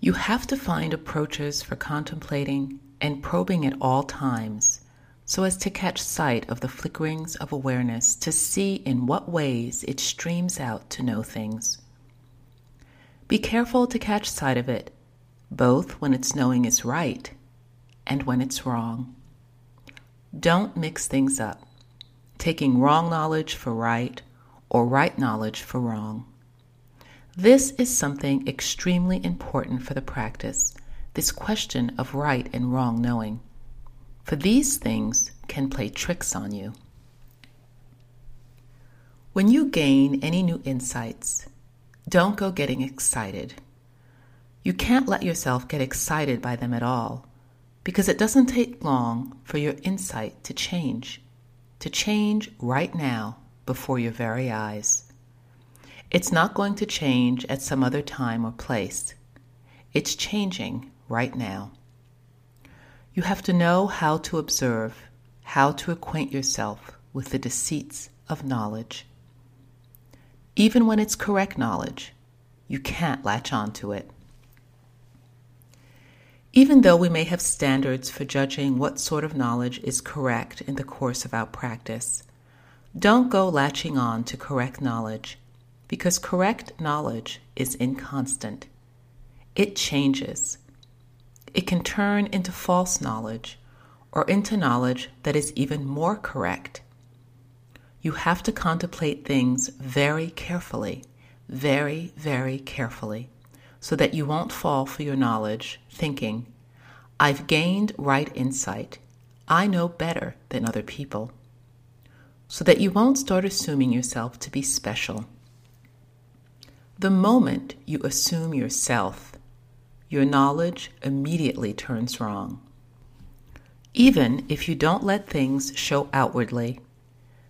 You have to find approaches for contemplating and probing at all times so as to catch sight of the flickerings of awareness to see in what ways it streams out to know things. Be careful to catch sight of it, both when its knowing is right and when it's wrong. Don't mix things up, taking wrong knowledge for right or right knowledge for wrong. This is something extremely important for the practice, this question of right and wrong knowing. For these things can play tricks on you. When you gain any new insights, don't go getting excited. You can't let yourself get excited by them at all because it doesn't take long for your insight to change, to change right now before your very eyes. It's not going to change at some other time or place. It's changing right now. You have to know how to observe, how to acquaint yourself with the deceits of knowledge. Even when it's correct knowledge, you can't latch on to it. Even though we may have standards for judging what sort of knowledge is correct in the course of our practice, don't go latching on to correct knowledge because correct knowledge is inconstant. It changes. It can turn into false knowledge or into knowledge that is even more correct. You have to contemplate things very carefully, very, very carefully, so that you won't fall for your knowledge thinking, I've gained right insight. I know better than other people. So that you won't start assuming yourself to be special the moment you assume yourself, your knowledge immediately turns wrong. Even if you don't let things show outwardly,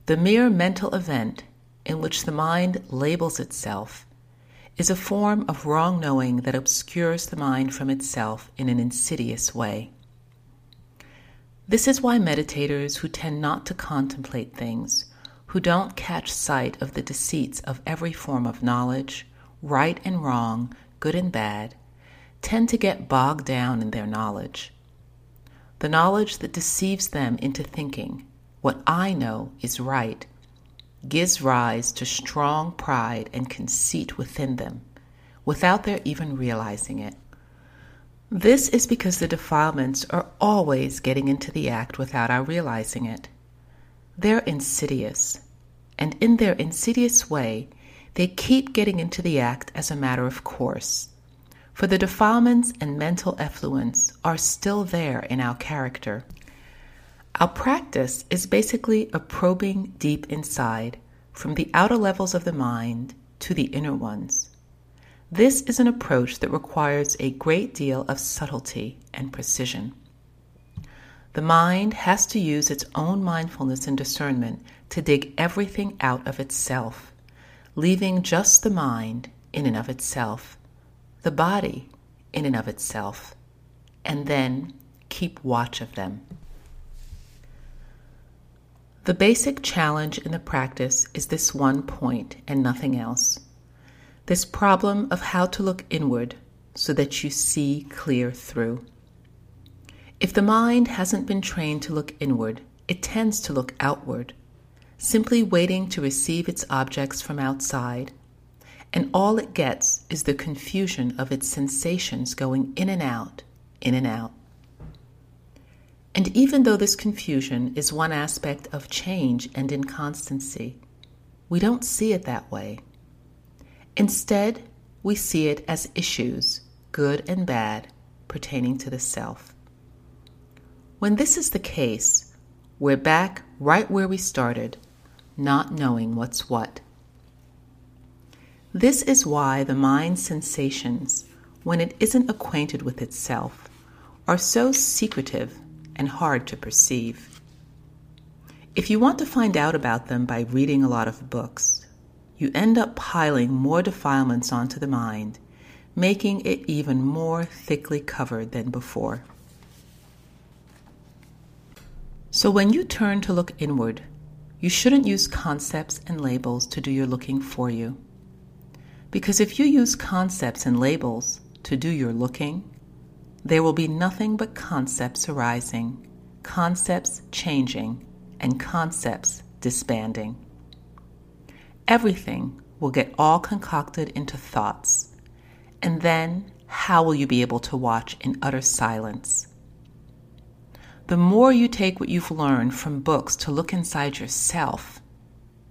the mere mental event in which the mind labels itself is a form of wrong knowing that obscures the mind from itself in an insidious way. This is why meditators who tend not to contemplate things, who don't catch sight of the deceits of every form of knowledge, right and wrong, good and bad, tend to get bogged down in their knowledge. The knowledge that deceives them into thinking what I know is right gives rise to strong pride and conceit within them without their even realizing it. This is because the defilements are always getting into the act without our realizing it. They're insidious, and in their insidious way, they keep getting into the act as a matter of course. For the defilements and mental effluents are still there in our character. Our practice is basically a probing deep inside from the outer levels of the mind to the inner ones. This is an approach that requires a great deal of subtlety and precision. The mind has to use its own mindfulness and discernment to dig everything out of itself leaving just the mind in and of itself, the body in and of itself, and then keep watch of them. The basic challenge in the practice is this one point and nothing else this problem of how to look inward so that you see clear through. If the mind hasn't been trained to look inward, it tends to look outward simply waiting to receive its objects from outside, and all it gets is the confusion of its sensations going in and out, in and out. And even though this confusion is one aspect of change and inconstancy, we don't see it that way. Instead, we see it as issues, good and bad, pertaining to the self. When this is the case, we're back right where we started not knowing what's what. This is why the mind's sensations, when it isn't acquainted with itself, are so secretive and hard to perceive. If you want to find out about them by reading a lot of books, you end up piling more defilements onto the mind, making it even more thickly covered than before. So when you turn to look inward, you shouldn't use concepts and labels to do your looking for you. Because if you use concepts and labels to do your looking, there will be nothing but concepts arising, concepts changing, and concepts disbanding. Everything will get all concocted into thoughts, and then how will you be able to watch in utter silence? The more you take what you've learned from books to look inside yourself,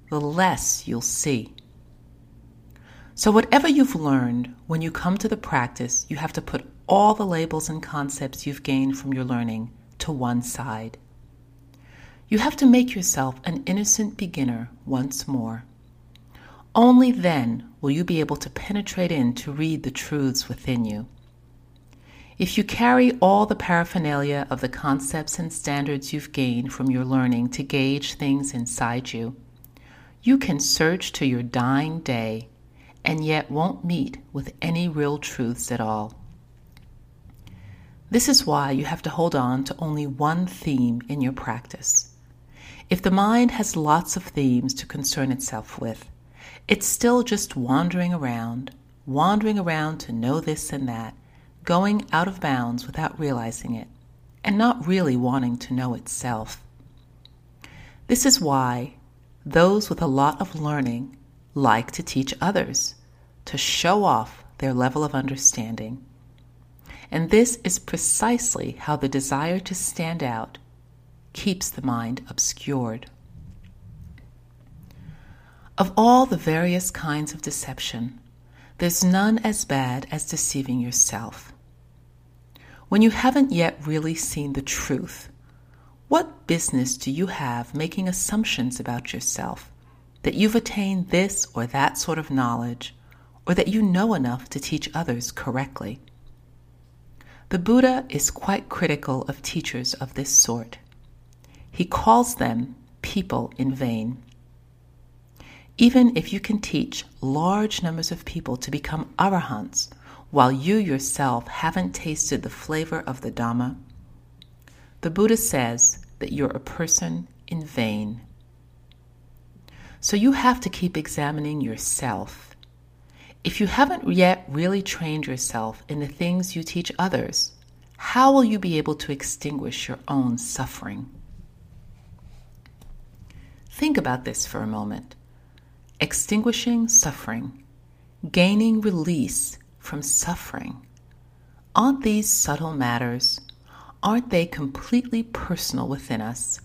the less you'll see. So, whatever you've learned, when you come to the practice, you have to put all the labels and concepts you've gained from your learning to one side. You have to make yourself an innocent beginner once more. Only then will you be able to penetrate in to read the truths within you. If you carry all the paraphernalia of the concepts and standards you've gained from your learning to gauge things inside you, you can search to your dying day and yet won't meet with any real truths at all. This is why you have to hold on to only one theme in your practice. If the mind has lots of themes to concern itself with, it's still just wandering around, wandering around to know this and that, going out of bounds without realizing it, and not really wanting to know itself. This is why those with a lot of learning like to teach others, to show off their level of understanding. And this is precisely how the desire to stand out keeps the mind obscured. Of all the various kinds of deception, there's none as bad as deceiving yourself. When you haven't yet really seen the truth, what business do you have making assumptions about yourself that you've attained this or that sort of knowledge, or that you know enough to teach others correctly. The Buddha is quite critical of teachers of this sort. He calls them people in vain. Even if you can teach large numbers of people to become arahants while you yourself haven't tasted the flavor of the Dhamma, the Buddha says that you're a person in vain. So you have to keep examining yourself. If you haven't yet really trained yourself in the things you teach others, how will you be able to extinguish your own suffering? Think about this for a moment. Extinguishing suffering, gaining release from suffering. Aren't these subtle matters? Aren't they completely personal within us?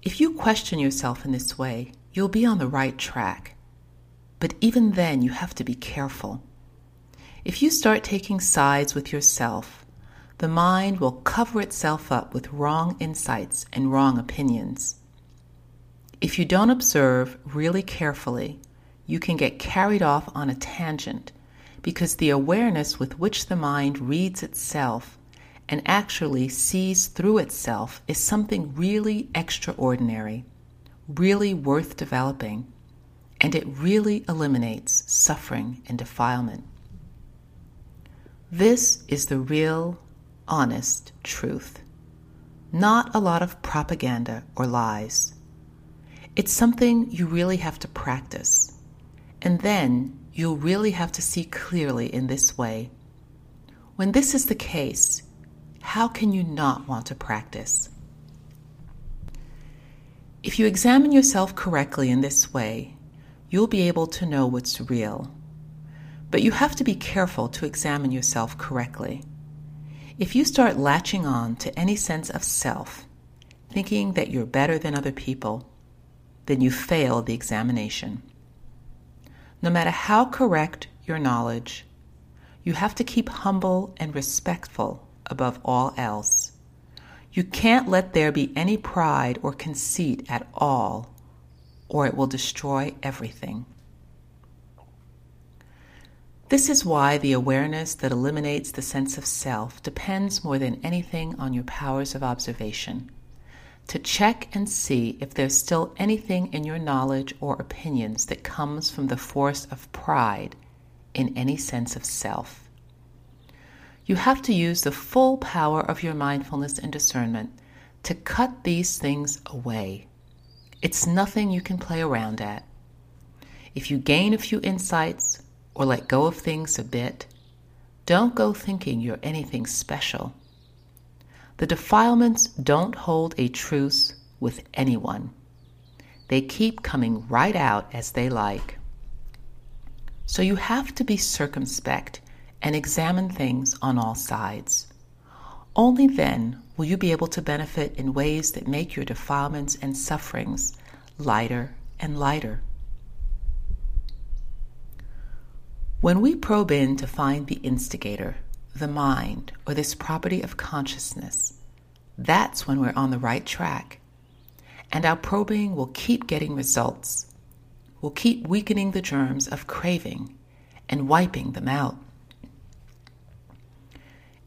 If you question yourself in this way, you'll be on the right track. But even then, you have to be careful. If you start taking sides with yourself, the mind will cover itself up with wrong insights and wrong opinions. If you don't observe really carefully, you can get carried off on a tangent because the awareness with which the mind reads itself and actually sees through itself is something really extraordinary, really worth developing, and it really eliminates suffering and defilement. This is the real, honest truth, not a lot of propaganda or lies. It's something you really have to practice, and then you'll really have to see clearly in this way. When this is the case, how can you not want to practice? If you examine yourself correctly in this way, you'll be able to know what's real. But you have to be careful to examine yourself correctly. If you start latching on to any sense of self, thinking that you're better than other people, then you fail the examination. No matter how correct your knowledge, you have to keep humble and respectful above all else. You can't let there be any pride or conceit at all, or it will destroy everything. This is why the awareness that eliminates the sense of self depends more than anything on your powers of observation. To check and see if there's still anything in your knowledge or opinions that comes from the force of pride in any sense of self. You have to use the full power of your mindfulness and discernment to cut these things away. It's nothing you can play around at. If you gain a few insights or let go of things a bit, don't go thinking you're anything special. The defilements don't hold a truce with anyone. They keep coming right out as they like. So you have to be circumspect and examine things on all sides. Only then will you be able to benefit in ways that make your defilements and sufferings lighter and lighter. When we probe in to find the instigator, the mind, or this property of consciousness, that's when we're on the right track. And our probing will keep getting results. We'll keep weakening the germs of craving and wiping them out.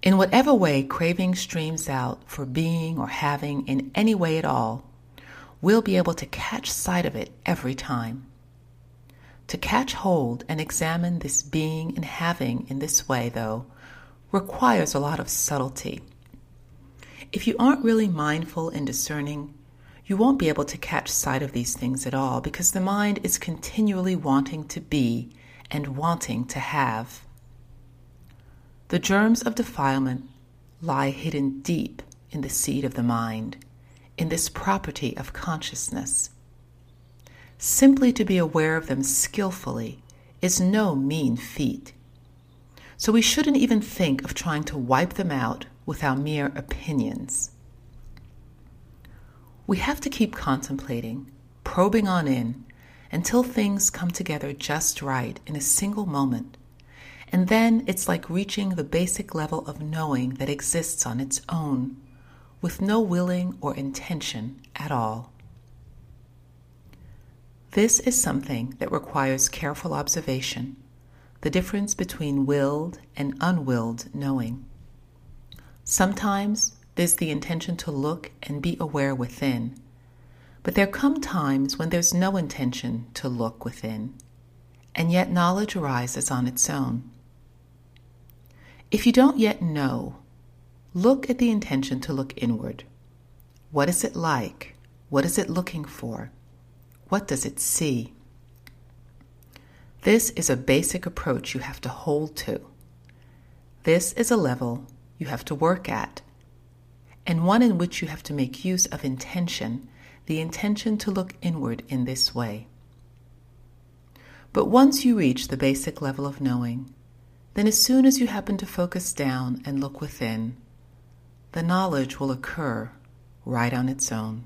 In whatever way craving streams out for being or having in any way at all, we'll be able to catch sight of it every time. To catch hold and examine this being and having in this way, though, requires a lot of subtlety. If you aren't really mindful and discerning, you won't be able to catch sight of these things at all because the mind is continually wanting to be and wanting to have. The germs of defilement lie hidden deep in the seed of the mind, in this property of consciousness. Simply to be aware of them skillfully is no mean feat. So we shouldn't even think of trying to wipe them out with our mere opinions. We have to keep contemplating, probing on in, until things come together just right in a single moment and then it's like reaching the basic level of knowing that exists on its own, with no willing or intention at all. This is something that requires careful observation, the difference between willed and unwilled knowing. Sometimes there's the intention to look and be aware within, but there come times when there's no intention to look within, and yet knowledge arises on its own. If you don't yet know, look at the intention to look inward. What is it like? What is it looking for? What does it see? This is a basic approach you have to hold to. This is a level you have to work at, and one in which you have to make use of intention, the intention to look inward in this way. But once you reach the basic level of knowing, then as soon as you happen to focus down and look within, the knowledge will occur right on its own.